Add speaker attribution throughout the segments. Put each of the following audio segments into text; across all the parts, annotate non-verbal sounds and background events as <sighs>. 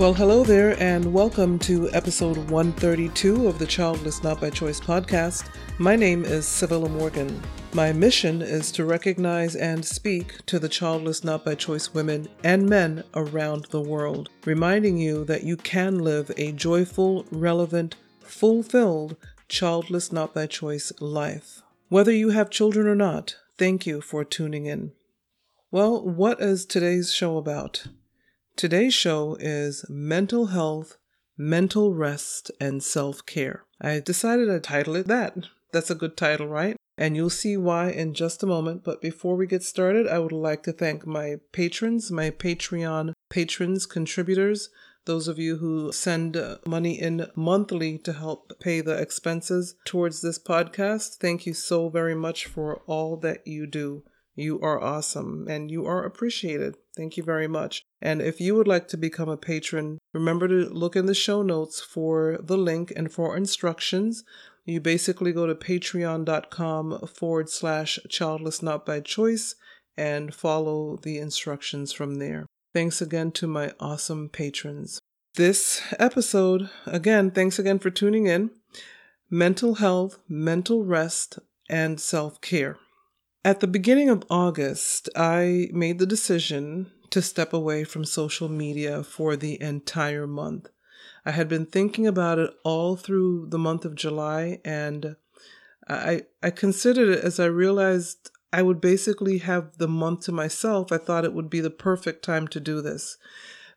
Speaker 1: Well, hello there, and welcome to episode 132 of the Childless Not by Choice podcast. My name is Civilla Morgan. My mission is to recognize and speak to the childless not by choice women and men around the world, reminding you that you can live a joyful, relevant, fulfilled, childless not by choice life. Whether you have children or not, thank you for tuning in. Well, what is today's show about? Today's show is mental health, mental rest, and self care. I decided to title it that. That's a good title, right? And you'll see why in just a moment. But before we get started, I would like to thank my patrons, my Patreon patrons, contributors, those of you who send money in monthly to help pay the expenses towards this podcast. Thank you so very much for all that you do. You are awesome and you are appreciated. Thank you very much. And if you would like to become a patron, remember to look in the show notes for the link and for instructions. You basically go to patreon.com forward slash childless not by choice and follow the instructions from there. Thanks again to my awesome patrons. This episode, again, thanks again for tuning in. Mental health, mental rest, and self care. At the beginning of August, I made the decision to step away from social media for the entire month. I had been thinking about it all through the month of July, and I, I considered it as I realized I would basically have the month to myself. I thought it would be the perfect time to do this.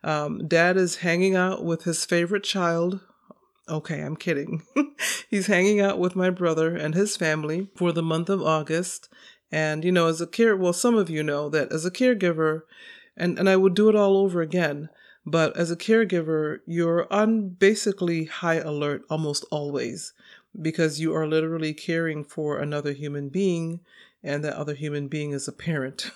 Speaker 1: Um, Dad is hanging out with his favorite child. Okay, I'm kidding. <laughs> He's hanging out with my brother and his family for the month of August. And, you know, as a care, well, some of you know that as a caregiver, and, and I would do it all over again, but as a caregiver, you're on basically high alert almost always because you are literally caring for another human being and that other human being is a parent.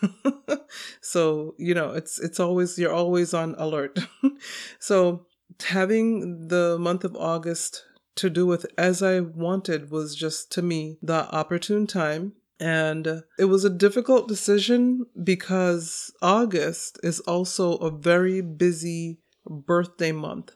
Speaker 1: <laughs> so, you know, it's it's always you're always on alert. <laughs> so, having the month of August to do with as I wanted was just to me the opportune time and it was a difficult decision because August is also a very busy birthday month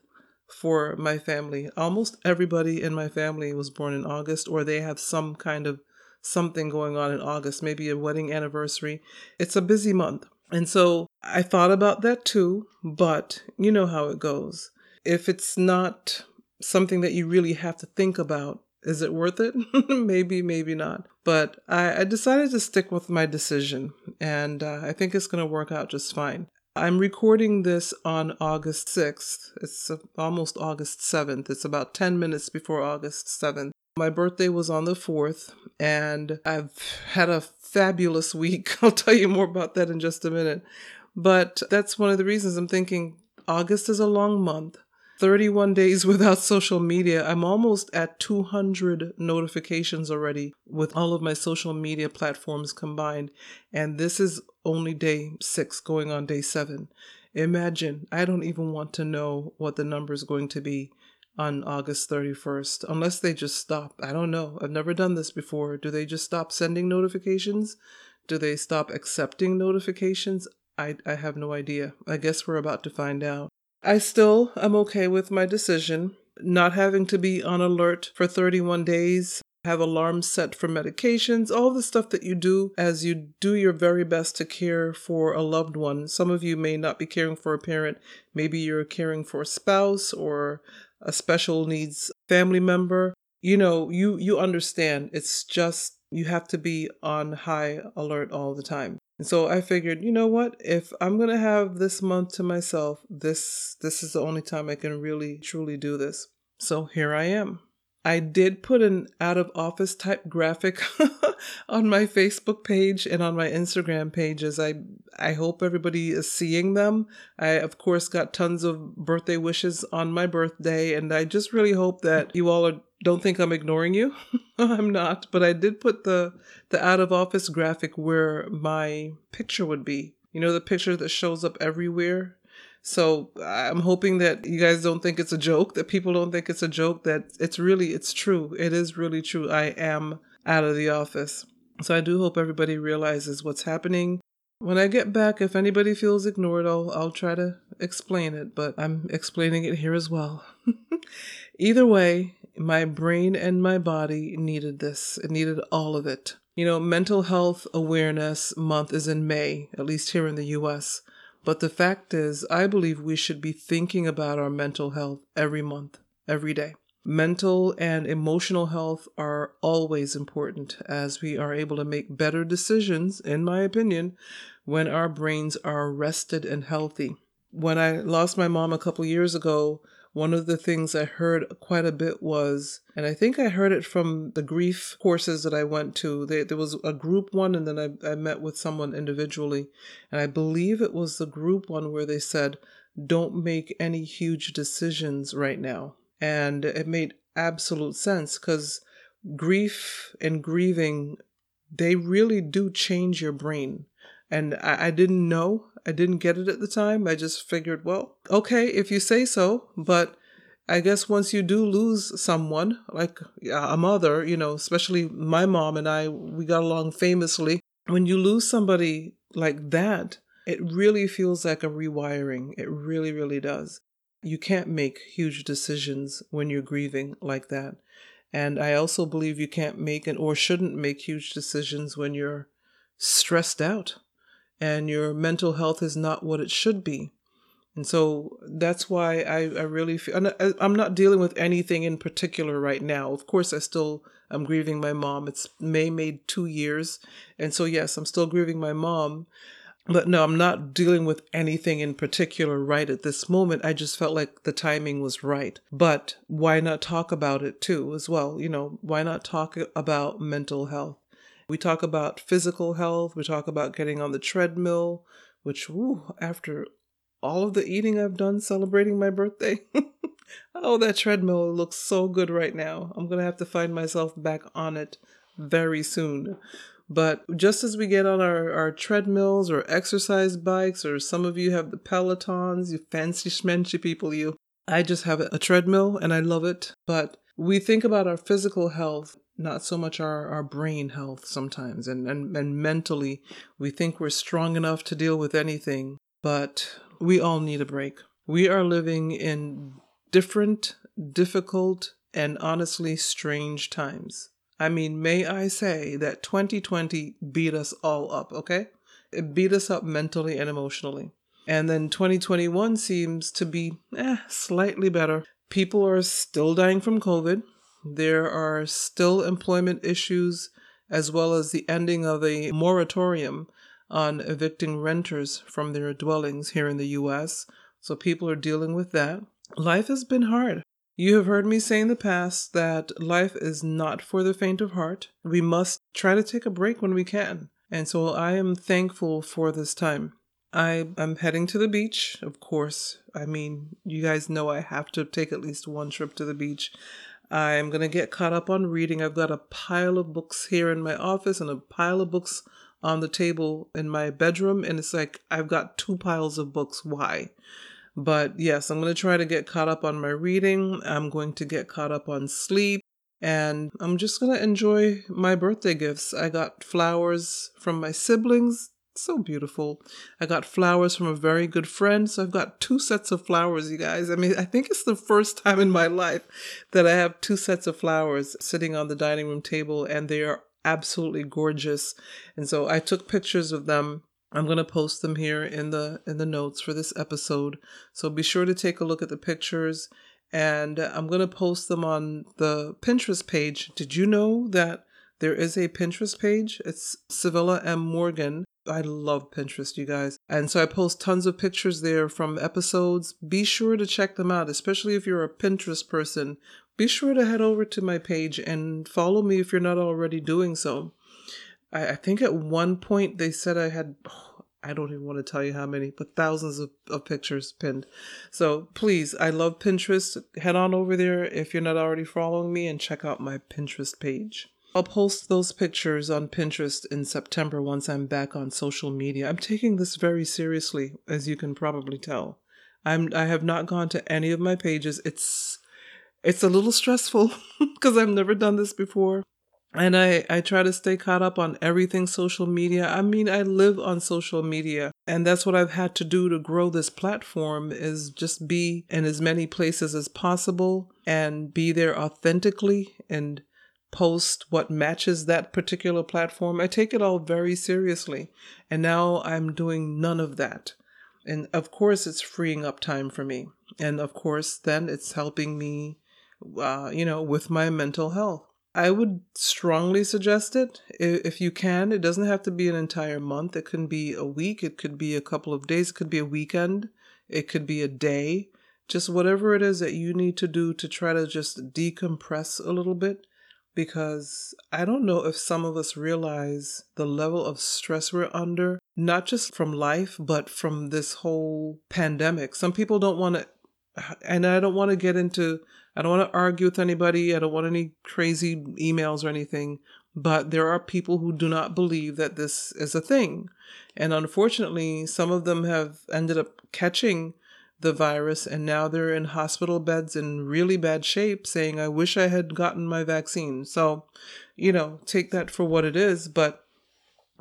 Speaker 1: for my family. Almost everybody in my family was born in August or they have some kind of something going on in August, maybe a wedding anniversary. It's a busy month. And so I thought about that too, but you know how it goes. If it's not something that you really have to think about, is it worth it? <laughs> maybe, maybe not. But I, I, decided to stick with my decision, and uh, I think it's going to work out just fine. I'm recording this on August 6th. It's uh, almost August 7th. It's about 10 minutes before August 7th. My birthday was on the 4th, and I've had a fabulous <laughs> week. I'll tell you more about that in just a minute. But that's one of the reasons I'm thinking August is a long month. 31 days <laughs> without social media. I'm almost at 200 notifications already with all of my social media platforms combined. And this is only day six, going on day seven. Imagine, I don't even want to know what the number is going to be on August 31st, unless they just stop. I don't know. I've never done this before. Do they just stop sending notifications? Do they stop accepting notifications? I, I have no idea. I guess we're about to find out. I still am okay with my decision, not having to be on alert for 31 days, have alarms set for medications, all the stuff that you do as you do your very best to care for a loved one. Some of you may not be caring for a parent, maybe you're caring for a spouse or a special needs family member. You know, you you understand. It's just you have to be on high alert all the time. And so I figured, you know what? If I'm going to have this month to myself, this this is the only time I can really truly do this. So here I am. I did put an out of office type graphic <laughs> on my Facebook page and on my Instagram pages. I I hope everybody is seeing them. I of course got tons of birthday wishes on my birthday and I just really hope that you all are, don't think I'm ignoring you. <laughs> I'm not, but I did put the the out of office graphic where my picture would be. You know the picture that shows up everywhere so I'm hoping that you guys don't think it's a joke, that people don't think it's a joke, that it's really, it's true. It is really true. I am out of the office. So I do hope everybody realizes what's happening. When I get back, if anybody feels ignored, I'll, I'll try to explain it, but I'm explaining it here as well. <laughs> Either way, my brain and my body needed this. It needed all of it. You know, Mental Health Awareness Month is in May, at least here in the US. But the fact is, I believe we should be thinking about our mental health every month, every day. Mental and emotional health are always important as we are able to make better decisions, in my opinion, when our brains are rested and healthy. When I lost my mom a couple years ago, one of the things I heard quite a bit was, and I think I heard it from the grief courses that I went to. They, there was a group one, and then I, I met with someone individually. And I believe it was the group one where they said, don't make any huge decisions right now. And it made absolute sense because grief and grieving, they really do change your brain. And I, I didn't know I didn't get it at the time. I just figured, well, okay, if you say so, but I guess once you do lose someone, like a mother, you know, especially my mom and I, we got along famously. When you lose somebody like that, it really feels like a rewiring. It really, really does. You can't make huge decisions when you're grieving like that. And I also believe you can't make and or shouldn't make huge decisions when you're stressed out and your mental health is not what it should be. And so that's why I, I really feel, I'm not dealing with anything in particular right now. Of course, I still am grieving my mom. It's May made two years. And so, yes, I'm still grieving my mom. But no, I'm not dealing with anything in particular right at this moment. I just felt like the timing was right. But why not talk about it too, as well? You know, why not talk about mental health? We talk about physical health. We talk about getting on the treadmill, which, woo, after all of the eating I've done celebrating my birthday, <laughs> oh, that treadmill looks so good right now. I'm going to have to find myself back on it very soon. But just as we get on our, our treadmills or exercise bikes, or some of you have the Pelotons, you fancy schmancy people, you. I just have a treadmill and I love it. But we think about our physical health not so much our, our brain health sometimes. And, and, and mentally we think we're strong enough to deal with anything but we all need a break. We are living in different difficult and honestly strange times. I mean may i say that 2020 beat us all up okay? It beat us up mentally and emotionally. And then 2021 seems to be eh, slightly better. People are still dying from covid there are still employment issues as well as the ending of a moratorium on evicting renters from their dwellings here in the US. So people are dealing with that. Life has been hard. You have heard me say in the past that life is not for the faint of heart. We must try to take a break when we can. And so I am thankful for this time. I am heading to the beach, of course. I mean, you guys know I have to take at least one trip to the beach. I'm going to get caught up on reading. I've got a pile of books here in my office and a pile of books on the table in my bedroom. And it's like I've got two piles of books. Why? But yes, I'm going to try to get caught up on my reading. I'm going to get caught up on sleep. And I'm just going to enjoy my birthday gifts. I got flowers from my siblings so beautiful. I got flowers from a very good friend. So I've got two sets of flowers, you guys. I mean, I think it's the first time in my life that I have two sets of flowers sitting on the dining room table and they are absolutely gorgeous. And so I took pictures of them. I'm going to post them here in the in the notes for this episode. So be sure to take a look at the pictures and I'm going to post them on the Pinterest page. Did you know that there is a Pinterest page? It's Civilla M. Morgan I love Pinterest, you guys. And so I post tons of pictures there from episodes. Be sure to check them out, especially if you're a Pinterest person. Be sure to head over to my page and follow me if you're not already doing so. I, I think at one point they said I had, oh, <sighs> I don't even want to tell you how many, but thousands of, of pictures pinned. So please, I love Pinterest. Head on over there if you're not already following me and check out my Pinterest page. I'll post those pictures on Pinterest in September once I'm back on social media. I'm taking this very seriously, as you can probably tell. I'm I have not gone to any of my pages. It's it's a little stressful <laughs> because I've never done this before. and I, I try to stay caught up on everything social media. I mean, I live on social media, and that's what I've had to do to grow this platform is just be in as many places as possible and be there authentically and post what matches that particular platform. I take it all very seriously, and now I'm doing none of that. And of course, it's freeing up time for me. And of course, then it's helping me, uh, you know, with my mental health. I would strongly suggest it if you can. It doesn't have to be an entire month. It can be a week. It could be a couple of days. It could be a weekend. It could be a day. Just whatever it is that you need to do to try to just decompress a little bit. Because I don't know if some of us realize the level of stress we're under, not just from life, but from this whole pandemic. Some people don't want to, and I don't want to get into I don't want to argue with anybody. I don't want any crazy emails or anything. But there are people who do not believe that this is a thing. And unfortunately, some of them have ended up catching the virus and now they're in hospital beds in really bad shape saying, I wish I had gotten my vaccine. So, you know, take that for what it is. But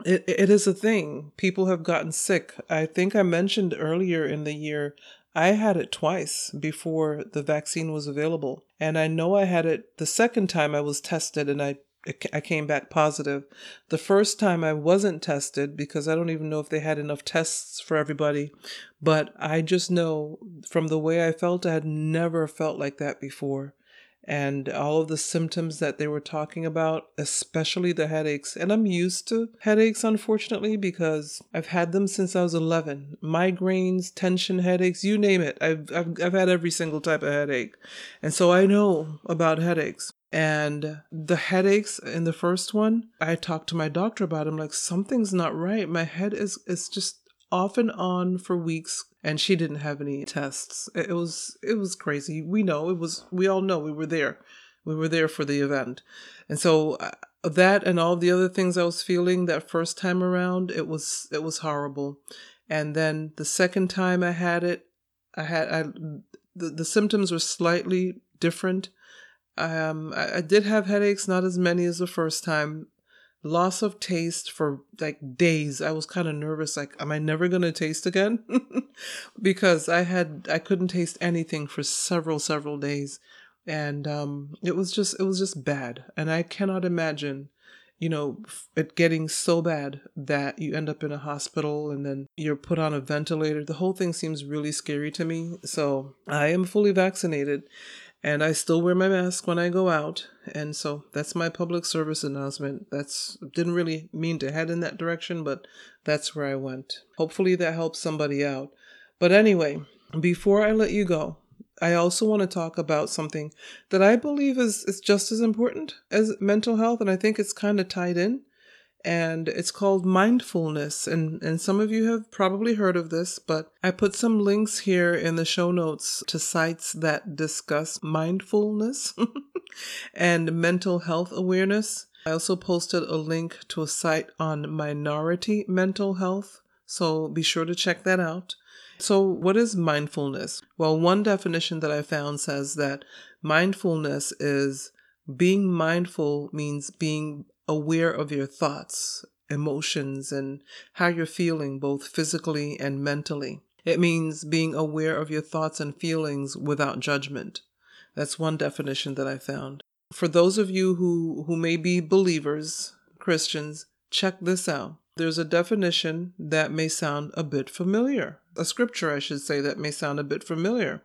Speaker 1: it, it is a thing. People have gotten sick. I think I mentioned earlier in the year I had it twice before the vaccine was available. And I know I had it the second time I was tested and I I came back positive. The first time I wasn't tested because I don't even know if they had enough tests for everybody. But I just know from the way I felt, I had never felt like that before and all of the symptoms that they were talking about, especially the headaches. And I'm used to headaches, unfortunately, because I've had them since I was 11. Migraines, tension headaches, you name it. I've, I've, I've had every single type of headache. And so I know about headaches. And the headaches in the first one, I talked to my doctor about. It. I'm like, something's not right. My head is is just off and on for weeks and she didn't have any tests. It was it was crazy. We know it was. We all know we were there. We were there for the event, and so uh, that and all the other things I was feeling that first time around, it was it was horrible. And then the second time I had it, I had I the, the symptoms were slightly different. Um, I, I did have headaches, not as many as the first time, loss of taste for like days. I was kind of nervous like am I never going to taste again? <laughs> because I had I couldn't taste anything for several several days and um it was just it was just bad and I cannot imagine you know it getting so bad that you end up in a hospital and then you're put on a ventilator. The whole thing seems really scary to me. So, I am fully vaccinated and I still wear my mask when I go out. And so that's my public service announcement. That's didn't really mean to head in that direction, but that's where I went. Hopefully that helps somebody out. But anyway, before I let you go, I also want to talk about something that I believe is, is just as important as mental health, and I think it's kind of tied in and it's called mindfulness and and some of you have probably heard of this but i put some links here in the show notes to sites that discuss mindfulness <laughs> and mental health awareness. I also posted a link to a site on minority mental health so be sure to check that out. So what is mindfulness? Well one definition that i found says that mindfulness is being mindful means being aware of your thoughts, emotions, and how you're feeling both physically and mentally. It means being aware of your thoughts and feelings without judgment. That's one definition that I found. For those of you who, who may be believers, Christians, check this out. There's a definition that may sound a bit familiar. A scripture, I should say, that may sound a bit familiar.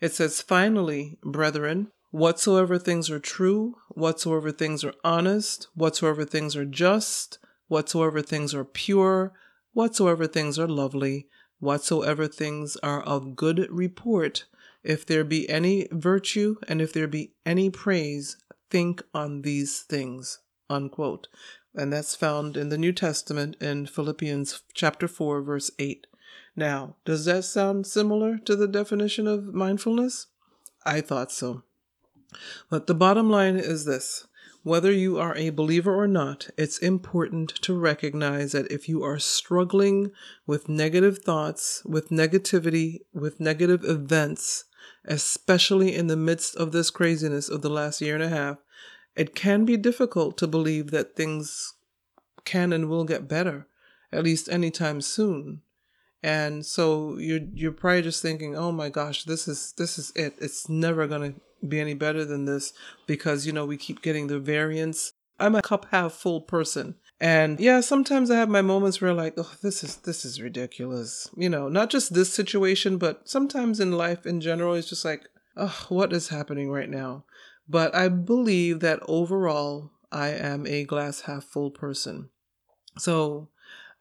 Speaker 1: It says, Finally, brethren, Whatsoever things are true, whatsoever things are honest, whatsoever things are just, whatsoever things are pure, whatsoever things are lovely, whatsoever things are of good report, if there be any virtue and if there be any praise, think on these things. Unquote. And that's found in the New Testament in Philippians chapter 4, verse 8. Now, does that sound similar to the definition of mindfulness? I thought so. But the bottom line is this whether you are a believer or not, it's important to recognize that if you are struggling with negative thoughts, with negativity, with negative events, especially in the midst of this craziness of the last year and a half, it can be difficult to believe that things can and will get better, at least anytime soon. And so you're you're probably just thinking, oh my gosh, this is this is it. It's never gonna be any better than this because you know we keep getting the variants. I'm a cup half full person. And yeah, sometimes I have my moments where like, oh, this is this is ridiculous. You know, not just this situation, but sometimes in life in general, it's just like, oh, what is happening right now? But I believe that overall, I am a glass half full person. So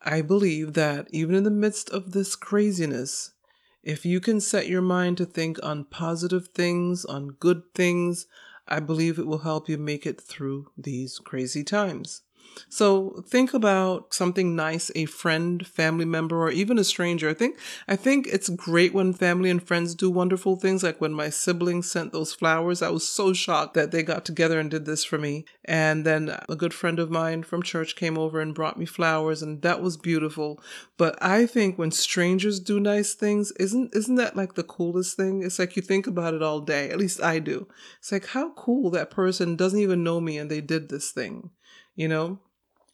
Speaker 1: I believe that even in the midst of this craziness, if you can set your mind to think on positive things, on good things, I believe it will help you make it through these crazy times. So think about something nice a friend, family member, or even a stranger. I think I think it's great when family and friends do wonderful things. Like when my siblings sent those flowers, I was so shocked that they got together and did this for me. And then a good friend of mine from church came over and brought me flowers, and that was beautiful. But I think when strangers do nice things, isn't isn't that like the coolest thing? It's like you think about it all day. At least I do. It's like how cool that person doesn't even know me and they did this thing you know?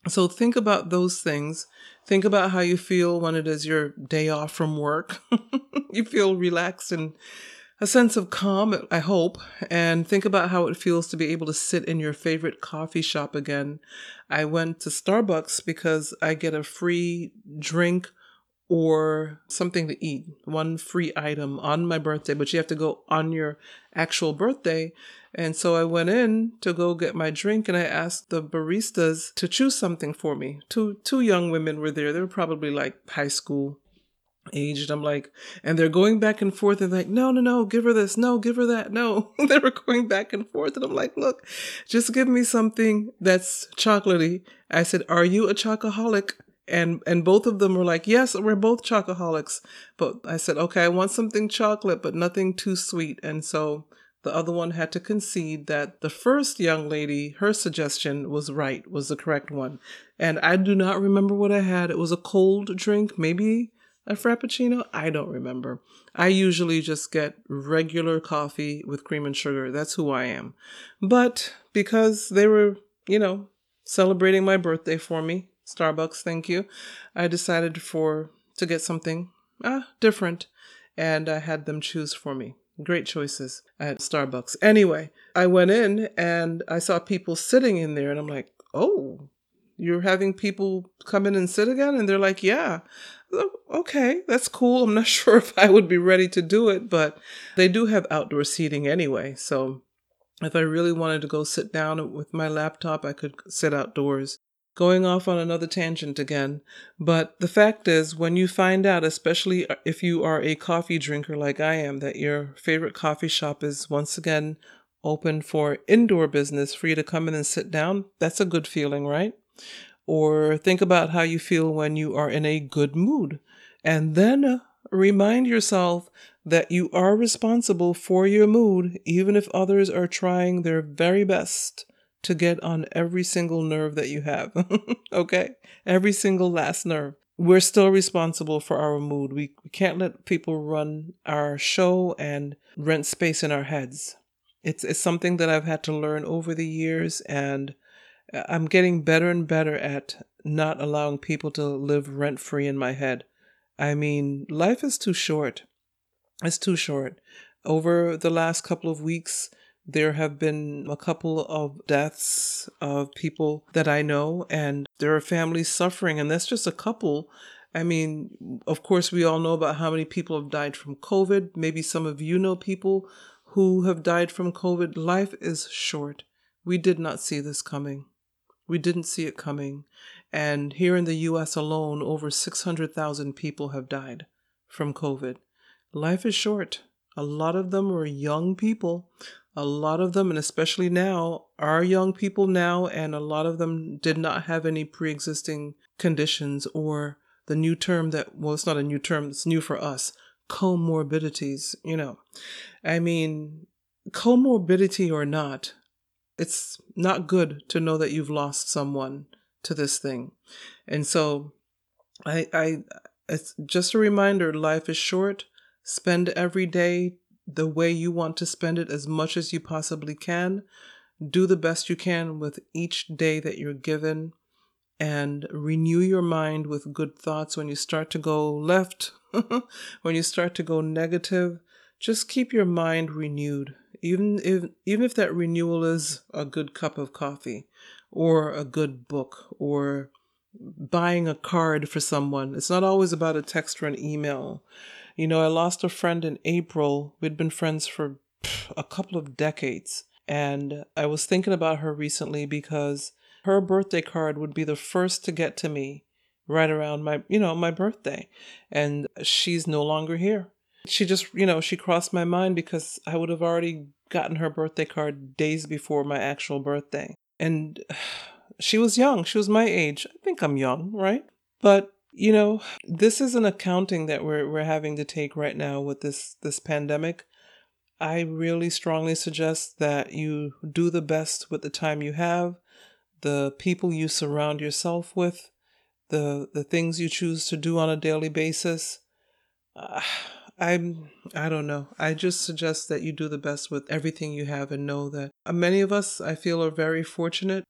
Speaker 1: So think about those things. Think about how you feel when it is your day off from work. <laughs> you feel relaxed and a sense of calm, I hope, and think about how it feels to be able to sit in your favorite coffee shop again. I went to Starbucks because I get a free drink or something to eat, one free item on my birthday, but you have to go on your actual birthday. And so I went in to go get my drink and I asked the baristas to choose something for me. Two two young women were there. They were probably like high school aged. I'm like, and they're going back and forth and like, no, no, no, give her this, no, give her that, no. <laughs> they were going back and forth, and I'm like, look, just give me something that's chocolatey. I said, are you a chocoholic? And and both of them were like yes we're both chocoholics. But i said okay i want something chocolate but nothing too sweet. And so the other one had to concede that the first young lady her suggestion was right was the correct one. And i do not remember what i had. It was a cold drink maybe a frappuccino? I don't remember. I usually just get regular coffee with cream and sugar. That's who i am. But because they were you know celebrating my birthday for me Starbucks, thank you. I decided for to get something ah, different and I had them choose for me. Great choices at Starbucks. Anyway, I went in and I saw people sitting in there and I'm like, "Oh, you're having people come in and sit again?" And they're like, "Yeah." Okay, that's cool. I'm not <laughs> sure if I would be ready to do it, but they do have outdoor seating anyway. So if I really wanted to go sit down with my laptop, I could sit outdoors going off on another tangent again. But the fact is, when you find out, especially uh, if you are a coffee drinker like I am, that your favorite coffee shop is once again open for indoor business for you to come in and sit down, that's a good feeling, right? Or think about how you feel when you are in a good mood. And then uh, remind yourself that you are responsible for your mood, even if others are trying their very best to get on every single nerve that you have. <laughs> okay? Every single last nerve. We're still responsible for our mood. We, can't let people run our show and rent space in our heads. It's, it's something that I've had to learn over the years, and uh, I'm getting better and better at not allowing people to live rent free in my head. I mean, life is too short. It's too short. Over the last couple of weeks, there have been a couple of deaths of people that I know, and there are families suffering, and that's just a couple. I mean, of course, we all know about how many people have died from COVID. Maybe some of you know people who have died from COVID. Life is short. We did not see this coming. We didn't see it coming. And here in the US alone, over 600,000 people have died from COVID. Life is short. A lot of them were young people a lot of them, and especially now, are young people now, and a lot of them did not have any pre existing conditions or the new term that, well, it's not a new term, it's new for us comorbidities. You know, I mean, comorbidity or not, it's not good to know that you've lost someone to this thing. And so, I, I, it's just a reminder life is short. Spend every day the way you want to spend it as much as you possibly can. do the best you can with each day that you're given and renew your mind with good thoughts when you start to go left, <laughs> when you start to go negative. Just keep your mind renewed, even if even if that renewal is a good cup of coffee, or a good book, or buying a card for someone. It's not always about a text or an email. You know, I lost a friend in April. We'd been friends for a couple of decades. And I was thinking about her recently because her birthday card would be the first to get to me right around my, you know, my birthday. And she's no longer here. She just, you know, she crossed my mind because I would have already gotten her birthday card days before my actual birthday. And <sighs> she was young. She was my age. I think I'm young, right? But you know, this is an accounting that we're we're having to take right now with this this pandemic. I really strongly suggest that you do the best with the time you have, the people you surround yourself with, the the things you choose to do on a daily basis. Uh, <sighs> I'm I don't know. I just suggest that you do the best with everything you have and know that many of us I feel are very fortunate.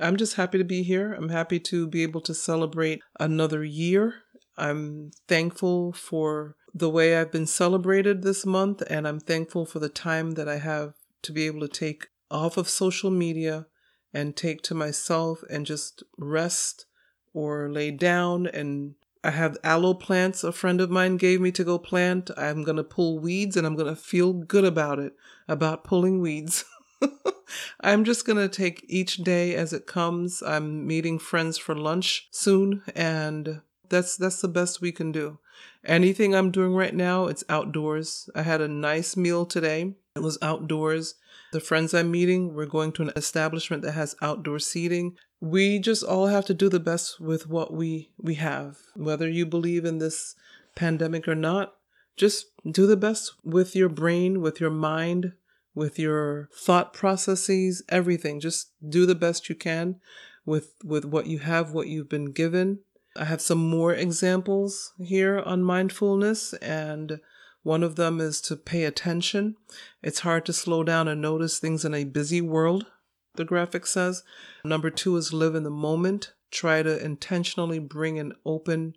Speaker 1: I'm just happy to be here. I'm happy to be able to celebrate another year. I'm thankful for the way I've been celebrated this month, and I'm thankful for the time that I have to be able to take off of social media and take to myself and just rest or lay down. And I have aloe plants a friend of mine gave me to go plant. I'm going to pull weeds and I'm going to feel good about it, about pulling weeds. <laughs> <laughs> I'm just going to take each day as it comes. I'm meeting friends for lunch soon and that's that's the best we can do. Anything I'm doing right now, it's outdoors. I had a nice meal today. It was outdoors. The friends I'm meeting, we're going to an establishment that has outdoor seating. We just all have to do the best with what we we have. Whether you believe in this pandemic or not, just do the best with your brain, with your mind, with your thought processes, everything. Just do the best you can with with what you have, what you've been given I have some more examples here on mindfulness, and one of them is to pay attention. It's hard to slow down and notice things in a busy world, the graphic says. Number two is live in the moment. Try to intentionally bring an open,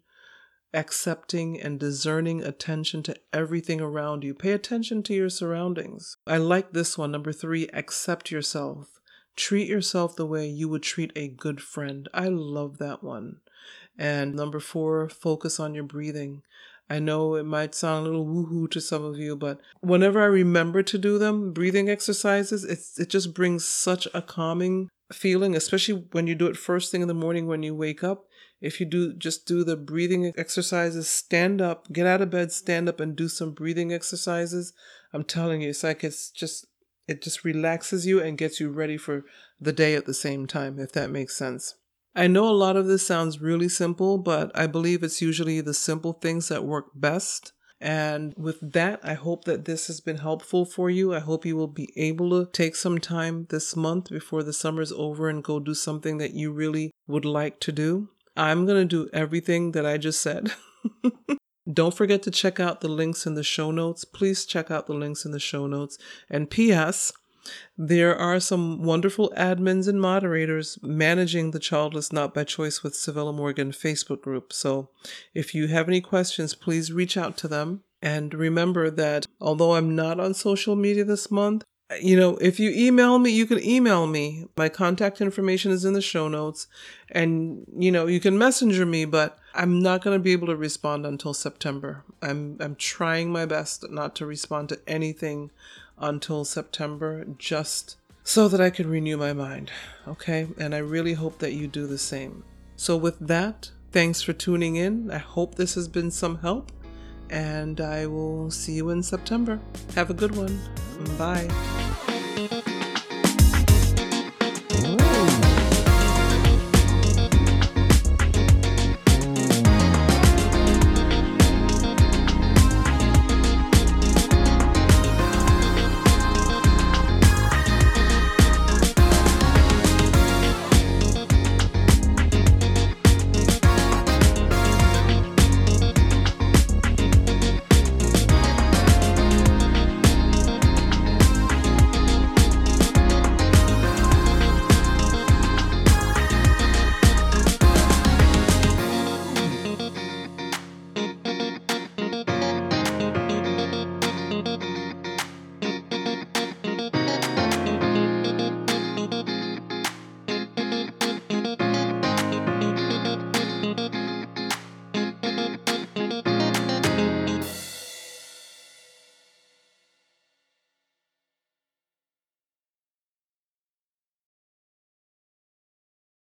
Speaker 1: accepting, and discerning attention to everything around you. Pay attention to your surroundings. I like this one. Number three, accept yourself. Treat yourself the way you would treat a good friend. I love that one. And number four, focus on your breathing. I know it might sound a little woohoo to some of you, but whenever I remember to do them, breathing exercises, it's, it just brings such a calming feeling, especially when you do it first thing in the morning when you wake up. If you do just do the breathing exercises, stand up, get out of bed, stand up and do some breathing exercises. I'm telling you, it's like it's just it just relaxes you and gets you ready for the day at the same time, if that makes sense. I know a lot of this sounds really simple, but I believe it's usually the simple things that work best. And with that, I hope that this has been helpful for you. I hope you will be able to take some time this month before the summer's over and go do something that you really would like to do. I'm going to do everything that I just said. <laughs> Don't forget to check out the links in the show notes. Please check out the links in the show notes. And P.S. There are some wonderful admins and moderators managing the Childless Not by Choice with Civilla Morgan Facebook group. So if you have any questions, please reach out to them. And remember that although I'm not on social media this month, you know, if you email me, you can email me. My contact information is in the show notes. And, you know, you can messenger me, but I'm not going to be able to respond until September. I'm, I'm trying my best not to respond to anything until September just so that I can renew my mind. Okay? And I really hope that you do the same. So, with that, thanks for tuning in. I hope this has been some help. And I will see you in September. Have a good one. Bye.